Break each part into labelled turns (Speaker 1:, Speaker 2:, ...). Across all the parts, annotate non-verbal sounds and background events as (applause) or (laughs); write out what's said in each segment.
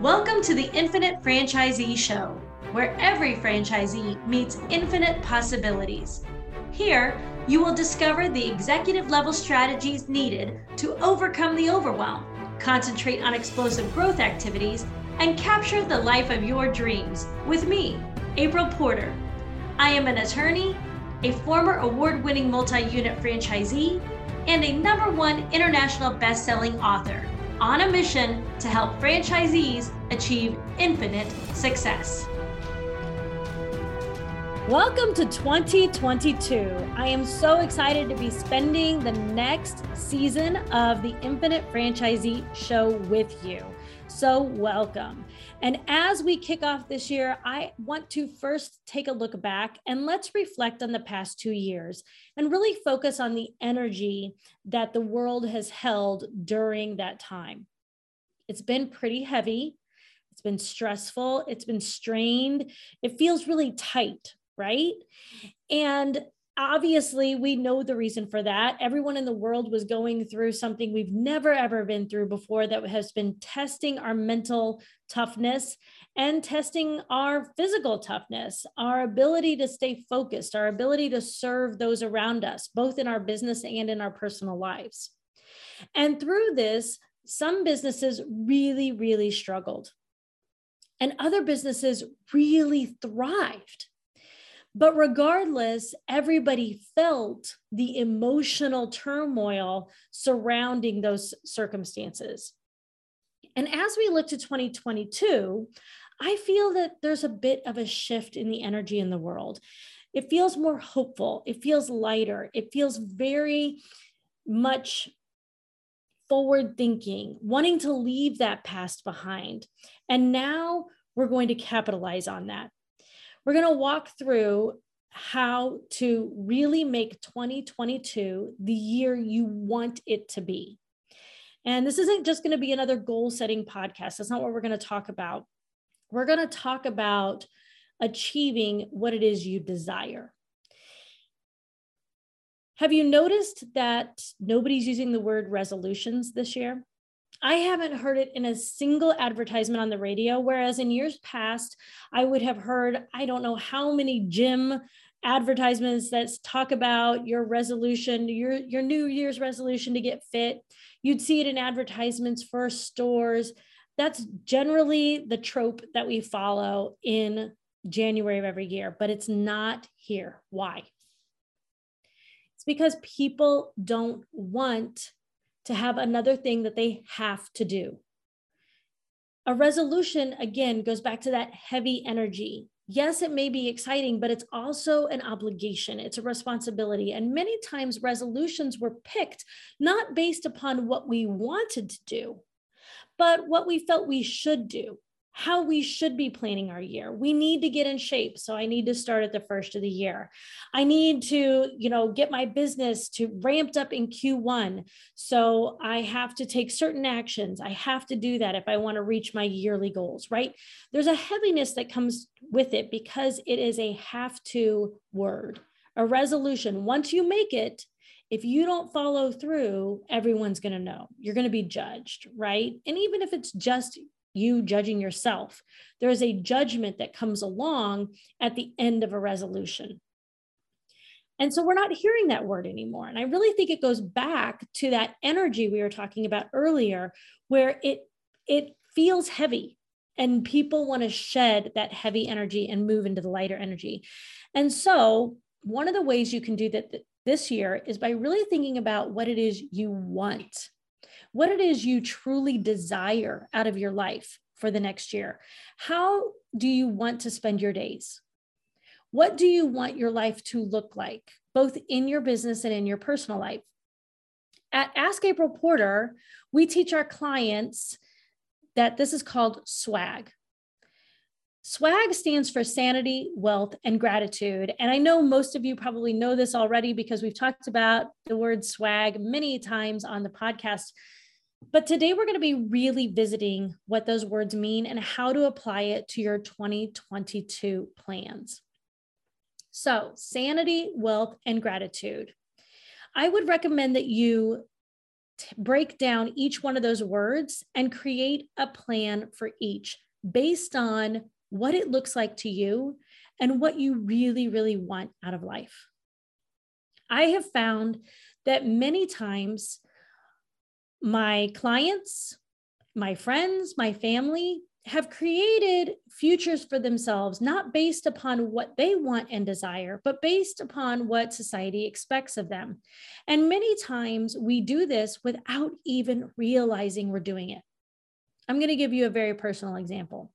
Speaker 1: Welcome to the Infinite Franchisee Show, where every franchisee meets infinite possibilities. Here, you will discover the executive level strategies needed to overcome the overwhelm, concentrate on explosive growth activities, and capture the life of your dreams with me, April Porter. I am an attorney, a former award winning multi unit franchisee, and a number one international best selling author on a mission to help franchisees achieve infinite success. Welcome to 2022. I am so excited to be spending the next season of the Infinite Franchisee Show with you. So, welcome. And as we kick off this year, I want to first take a look back and let's reflect on the past two years and really focus on the energy that the world has held during that time. It's been pretty heavy, it's been stressful, it's been strained, it feels really tight, right? And obviously we know the reason for that. Everyone in the world was going through something we've never ever been through before that has been testing our mental toughness and testing our physical toughness our ability to stay focused our ability to serve those around us both in our business and in our personal lives. And through this some businesses really really struggled. And other businesses really thrived but regardless, everybody felt the emotional turmoil surrounding those circumstances. And as we look to 2022, I feel that there's a bit of a shift in the energy in the world. It feels more hopeful, it feels lighter, it feels very much forward thinking, wanting to leave that past behind. And now we're going to capitalize on that. We're going to walk through how to really make 2022 the year you want it to be. And this isn't just going to be another goal setting podcast. That's not what we're going to talk about. We're going to talk about achieving what it is you desire. Have you noticed that nobody's using the word resolutions this year? I haven't heard it in a single advertisement on the radio. Whereas in years past, I would have heard, I don't know how many gym advertisements that talk about your resolution, your, your New Year's resolution to get fit. You'd see it in advertisements for stores. That's generally the trope that we follow in January of every year, but it's not here. Why? It's because people don't want to have another thing that they have to do. A resolution, again, goes back to that heavy energy. Yes, it may be exciting, but it's also an obligation, it's a responsibility. And many times resolutions were picked not based upon what we wanted to do, but what we felt we should do how we should be planning our year. We need to get in shape. So I need to start at the first of the year. I need to, you know, get my business to ramped up in Q1. So I have to take certain actions. I have to do that if I want to reach my yearly goals, right? There's a heaviness that comes with it because it is a have to word, a resolution. Once you make it, if you don't follow through, everyone's going to know. You're going to be judged, right? And even if it's just you judging yourself. There is a judgment that comes along at the end of a resolution. And so we're not hearing that word anymore. And I really think it goes back to that energy we were talking about earlier, where it it feels heavy and people want to shed that heavy energy and move into the lighter energy. And so one of the ways you can do that this year is by really thinking about what it is you want what it is you truly desire out of your life for the next year. How do you want to spend your days? What do you want your life to look like, both in your business and in your personal life? At Ask April Porter, we teach our clients that this is called swag. SWAG stands for sanity, wealth, and gratitude. And I know most of you probably know this already because we've talked about the word swag many times on the podcast. But today we're going to be really visiting what those words mean and how to apply it to your 2022 plans. So, sanity, wealth, and gratitude. I would recommend that you break down each one of those words and create a plan for each based on what it looks like to you and what you really, really want out of life. I have found that many times my clients, my friends, my family have created futures for themselves, not based upon what they want and desire, but based upon what society expects of them. And many times we do this without even realizing we're doing it. I'm going to give you a very personal example.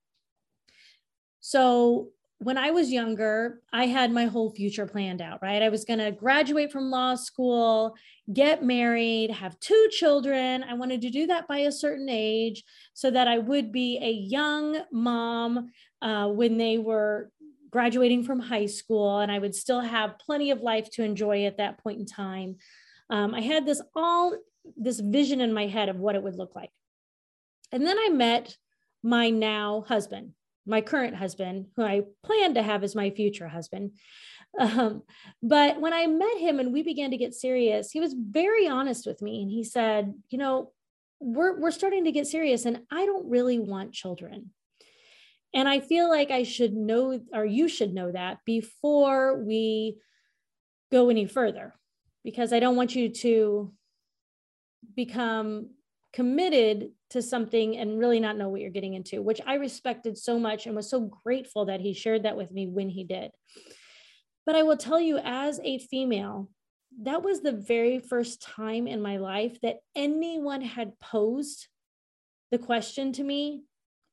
Speaker 1: So, when I was younger, I had my whole future planned out, right? I was going to graduate from law school, get married, have two children. I wanted to do that by a certain age so that I would be a young mom uh, when they were graduating from high school and I would still have plenty of life to enjoy at that point in time. Um, I had this all this vision in my head of what it would look like. And then I met my now husband my current husband, who I plan to have as my future husband. Um, but when I met him and we began to get serious, he was very honest with me. And he said, You know, we're, we're starting to get serious, and I don't really want children. And I feel like I should know, or you should know that before we go any further, because I don't want you to become committed to something and really not know what you're getting into, which I respected so much and was so grateful that he shared that with me when he did. But I will tell you, as a female, that was the very first time in my life that anyone had posed the question to me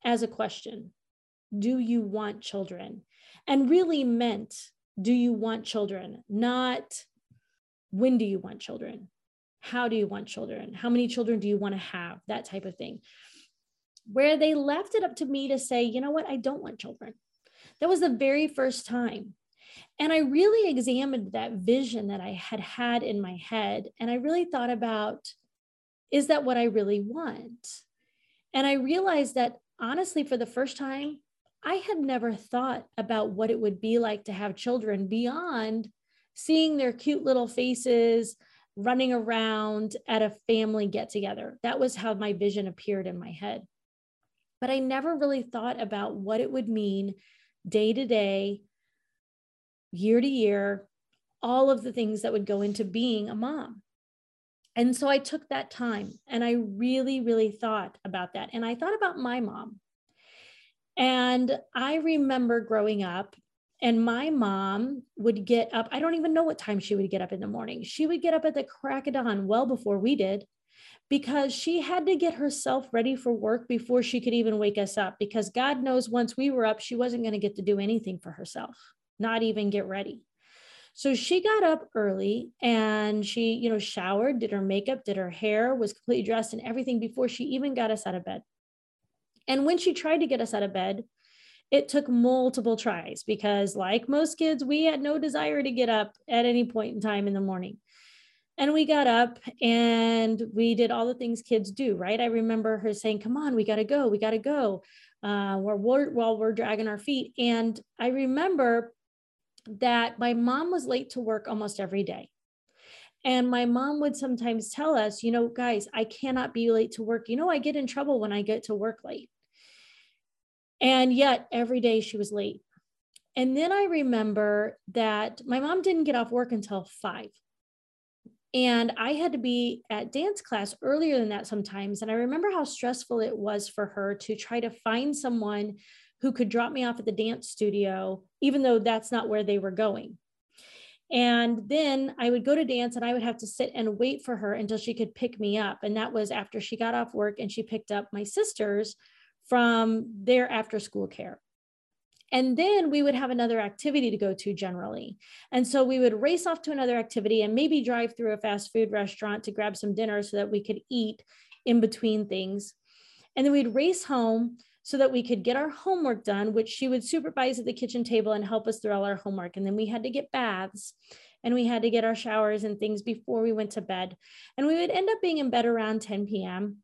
Speaker 1: as a question Do you want children? And really meant, Do you want children? Not when do you want children? How do you want children? How many children do you want to have? That type of thing. Where they left it up to me to say, you know what, I don't want children. That was the very first time. And I really examined that vision that I had had in my head. And I really thought about, is that what I really want? And I realized that honestly, for the first time, I had never thought about what it would be like to have children beyond seeing their cute little faces, running around at a family get together. That was how my vision appeared in my head. But I never really thought about what it would mean day to day, year to year, all of the things that would go into being a mom. And so I took that time and I really, really thought about that. And I thought about my mom. And I remember growing up and my mom would get up. I don't even know what time she would get up in the morning. She would get up at the crack of dawn well before we did because she had to get herself ready for work before she could even wake us up. Because God knows once we were up, she wasn't going to get to do anything for herself, not even get ready. So she got up early and she, you know, showered, did her makeup, did her hair, was completely dressed and everything before she even got us out of bed. And when she tried to get us out of bed, it took multiple tries because, like most kids, we had no desire to get up at any point in time in the morning. And we got up and we did all the things kids do, right? I remember her saying, Come on, we got to go, we got to go. Uh, while, we're, while we're dragging our feet. And I remember that my mom was late to work almost every day. And my mom would sometimes tell us, you know, guys, I cannot be late to work. You know, I get in trouble when I get to work late. And yet every day she was late. And then I remember that my mom didn't get off work until five. And I had to be at dance class earlier than that sometimes. And I remember how stressful it was for her to try to find someone who could drop me off at the dance studio, even though that's not where they were going. And then I would go to dance and I would have to sit and wait for her until she could pick me up. And that was after she got off work and she picked up my sisters from their after school care. And then we would have another activity to go to generally. And so we would race off to another activity and maybe drive through a fast food restaurant to grab some dinner so that we could eat in between things. And then we'd race home so that we could get our homework done, which she would supervise at the kitchen table and help us through all our homework. And then we had to get baths and we had to get our showers and things before we went to bed. And we would end up being in bed around 10 p.m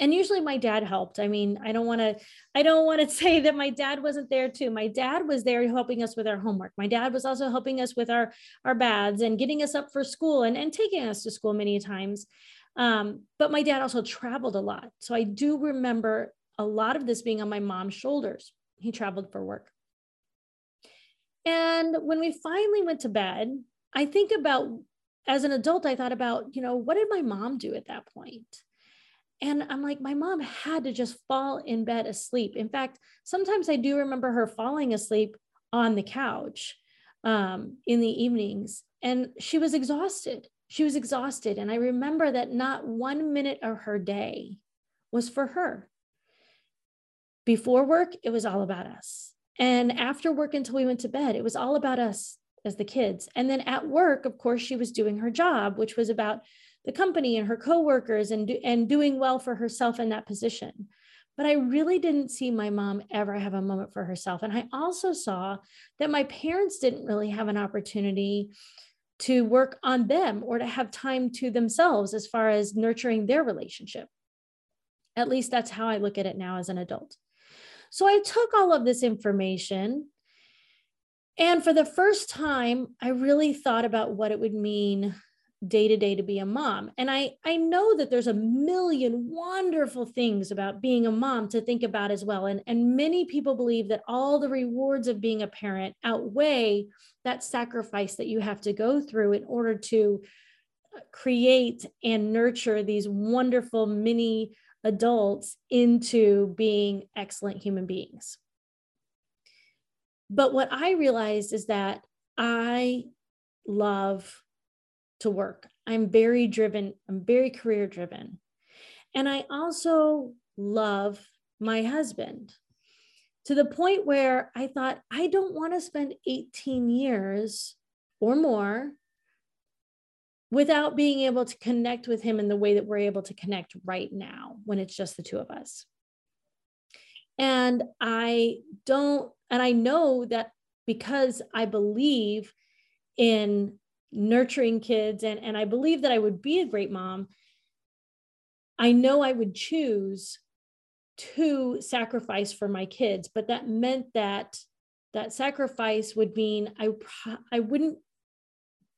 Speaker 1: and usually my dad helped i mean i don't want to i don't want to (laughs) say that my dad wasn't there too my dad was there helping us with our homework my dad was also helping us with our our baths and getting us up for school and, and taking us to school many times Um, but my dad also traveled a lot. So I do remember a lot of this being on my mom's shoulders. He traveled for work. And when we finally went to bed, I think about as an adult, I thought about, you know, what did my mom do at that point? And I'm like, my mom had to just fall in bed asleep. In fact, sometimes I do remember her falling asleep on the couch um, in the evenings, and she was exhausted. She was exhausted. And I remember that not one minute of her day was for her. Before work, it was all about us. And after work until we went to bed, it was all about us as the kids. And then at work, of course, she was doing her job, which was about the company and her coworkers and, do, and doing well for herself in that position. But I really didn't see my mom ever have a moment for herself. And I also saw that my parents didn't really have an opportunity to work on them or to have time to themselves as far as nurturing their relationship. At least that's how I look at it now as an adult. So I took all of this information. And for the first time, I really thought about what it would mean day to day to be a mom. And I, I know that there's a million wonderful things about being a mom to think about as well. And, and many people believe that all the rewards of being a parent outweigh that sacrifice that you have to go through in order to uh, create and nurture these wonderful mini adults into being excellent human beings. But what I realized is that I love to work. I'm very driven, I'm very career driven. And I also love my husband to the point where I thought, I don't want to spend 18 years or more without being able to connect with him in the way that we're able to connect right now when it's just the two of us. And I don't, and I know that because I believe in nurturing kids. And, and I believe that I would be a great mom, I know I would choose to sacrifice for my kids, but that meant that that sacrifice would mean I I wouldn't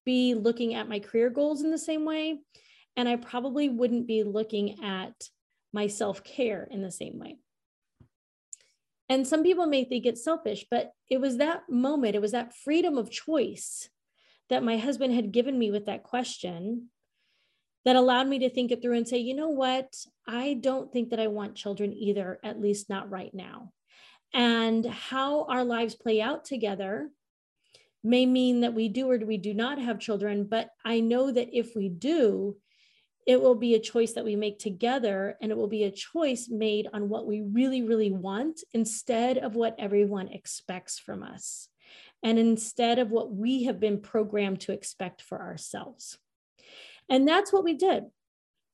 Speaker 1: be looking at my career goals in the same way. And I probably wouldn't be looking at my self-care in the same way. And some people may think it's selfish, but it was that moment, it was that freedom of choice that my husband had given me with that question that allowed me to think it through and say, you know what? I don't think that I want children either, at least not right now. And how our lives play out together may mean that we do or we do not have children. But I know that if we do, it will be a choice that we make together and it will be a choice made on what we really, really want instead of what everyone expects from us and instead of what we have been programmed to expect for ourselves. And that's what we did.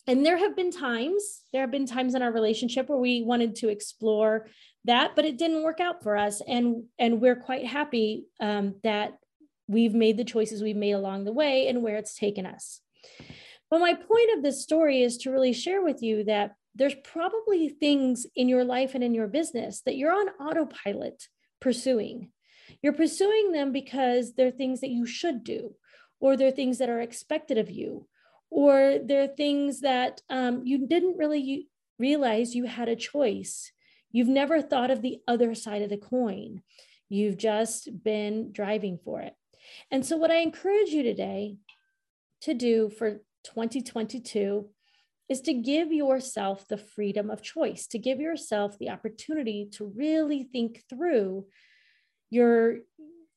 Speaker 1: And there have been times, there have been times in our relationship where we wanted to explore that, but it didn't work out for us. And, and we're quite happy um, that we've made the choices we've made along the way and where it's taken us. But my point of this story is to really share with you that there's probably things in your life and in your business that you're on autopilot pursuing. You're pursuing them because they're things that you should do, or they're things that are expected of you, or they're things that um, you didn't really realize you had a choice. You've never thought of the other side of the coin. You've just been driving for it. And so, what I encourage you today to do for 2022 is to give yourself the freedom of choice, to give yourself the opportunity to really think through your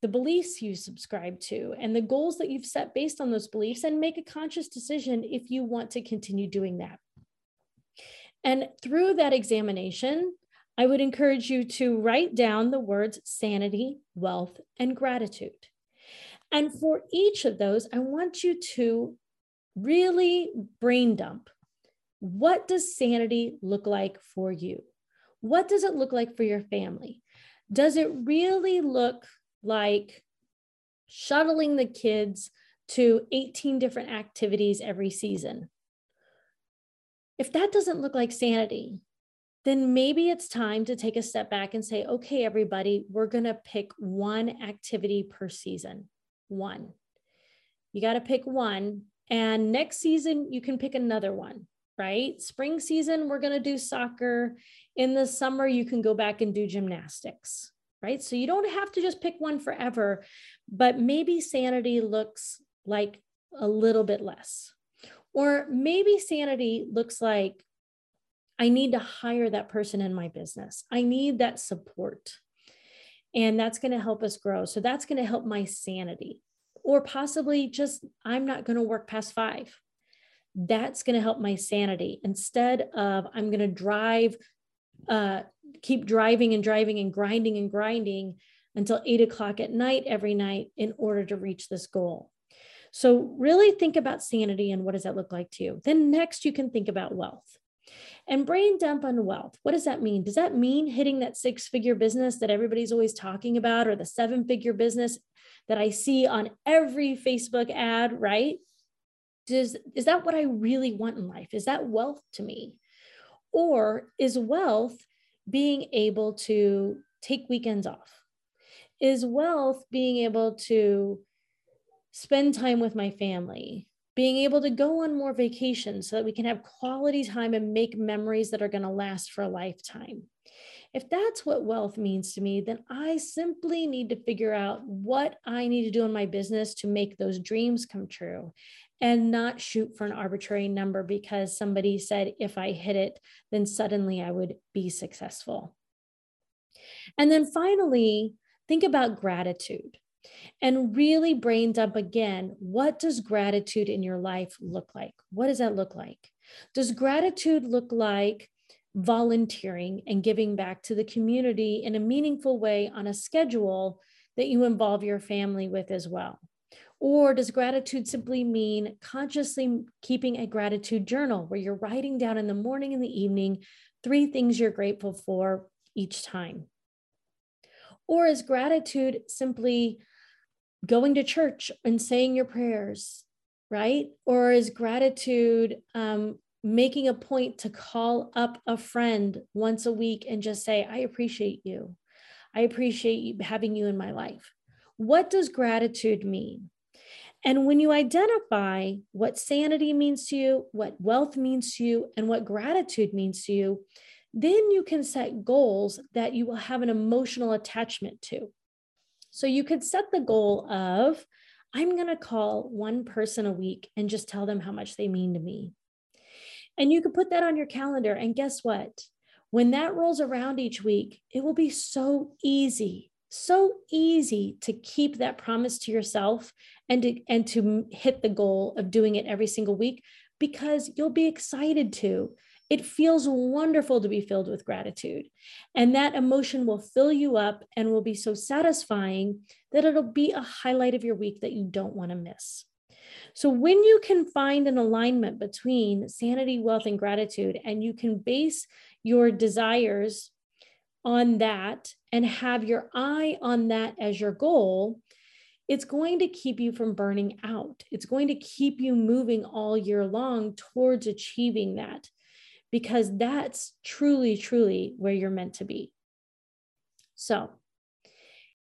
Speaker 1: the beliefs you subscribe to and the goals that you've set based on those beliefs and make a conscious decision if you want to continue doing that. And through that examination, I would encourage you to write down the words sanity, wealth, and gratitude. And for each of those, I want you to really brain dump. What does sanity look like for you? What does it look like for your family? Does it really look like shuttling the kids to 18 different activities every season? If that doesn't look like sanity, then maybe it's time to take a step back and say, okay, everybody, we're going to pick one activity per season. One. You got to pick one And next season, you can pick another one, right? Spring season, we're going to do soccer. In the summer, you can go back and do gymnastics, right? So you don't have to just pick one forever, but maybe sanity looks like a little bit less. Or maybe sanity looks like I need to hire that person in my business. I need that support. And that's going to help us grow. So that's going to help my sanity. Or possibly just, I'm not going to work past five. That's going to help my sanity instead of I'm going to drive, uh, keep driving and driving and grinding and grinding until eight o'clock at night every night in order to reach this goal. So, really think about sanity and what does that look like to you. Then, next, you can think about wealth. And brain dump on wealth. What does that mean? Does that mean hitting that six figure business that everybody's always talking about or the seven figure business that I see on every Facebook ad, right? Does, is that what I really want in life? Is that wealth to me? Or is wealth being able to take weekends off? Is wealth being able to spend time with my family, being able to go on more vacations so that we can have quality time and make memories that are going to last for a lifetime. If that's what wealth means to me, then I simply need to figure out what I need to do in my business to make those dreams come true and not shoot for an arbitrary number because somebody said if I hit it, then suddenly I would be successful. And then finally, think about gratitude and really brain dump again. What does gratitude in your life look like? What does that look like? Does gratitude look like volunteering and giving back to the community in a meaningful way on a schedule that you involve your family with as well? Or does gratitude simply mean consciously keeping a gratitude journal where you're writing down in the morning and the evening three things you're grateful for each time? Or is gratitude simply going to church and saying your prayers, right? Or is gratitude um, making a point to call up a friend once a week and just say, I appreciate you. I appreciate you, having you in my life. What does gratitude mean? And when you identify what sanity means to you, what wealth means to you, and what gratitude means to you, then you can set goals that you will have an emotional attachment to. So you could set the goal of, I'm going to call one person a week and just tell them how much they mean to me. And you could put that on your calendar. And guess what? When that rolls around each week, it will be so easy, so easy to keep that promise to yourself and to, and to hit the goal of doing it every single week because you'll be excited to it feels wonderful to be filled with gratitude. And that emotion will fill you up and will be so satisfying that it'll be a highlight of your week that you don't want to miss. So, when you can find an alignment between sanity, wealth, and gratitude, and you can base your desires on that and have your eye on that as your goal, it's going to keep you from burning out. It's going to keep you moving all year long towards achieving that because that's truly, truly where you're meant to be. So,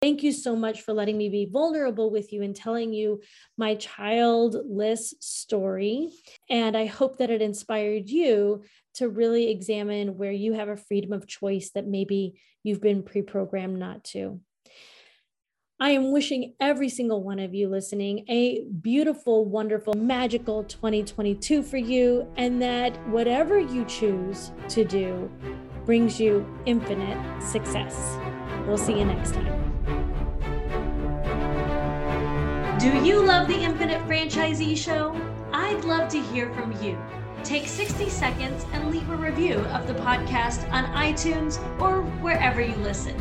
Speaker 1: Thank you so much for letting me be vulnerable with you and telling you my childless story. And I hope that it inspired you to really examine where you have a freedom of choice that maybe you've been pre programmed not to. I am wishing every single one of you listening a beautiful, wonderful, magical 2022 for you, and that whatever you choose to do brings you infinite success. We'll see you next time.
Speaker 2: Do you love the Infinite Franchisee Show? I'd love to hear from you. Take 60 seconds and leave a review of the podcast on iTunes or wherever you listen.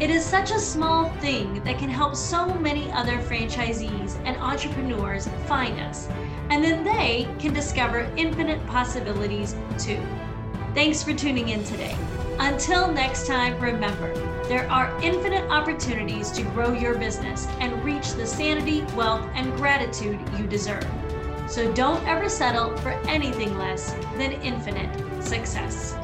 Speaker 2: It is such a small thing that can help so many other franchisees and entrepreneurs find us, and then they can discover infinite possibilities too. Thanks for tuning in today. Until next time, remember there are infinite opportunities to grow your business and reach the sanity, wealth, and gratitude you deserve. So don't ever settle for anything less than infinite success.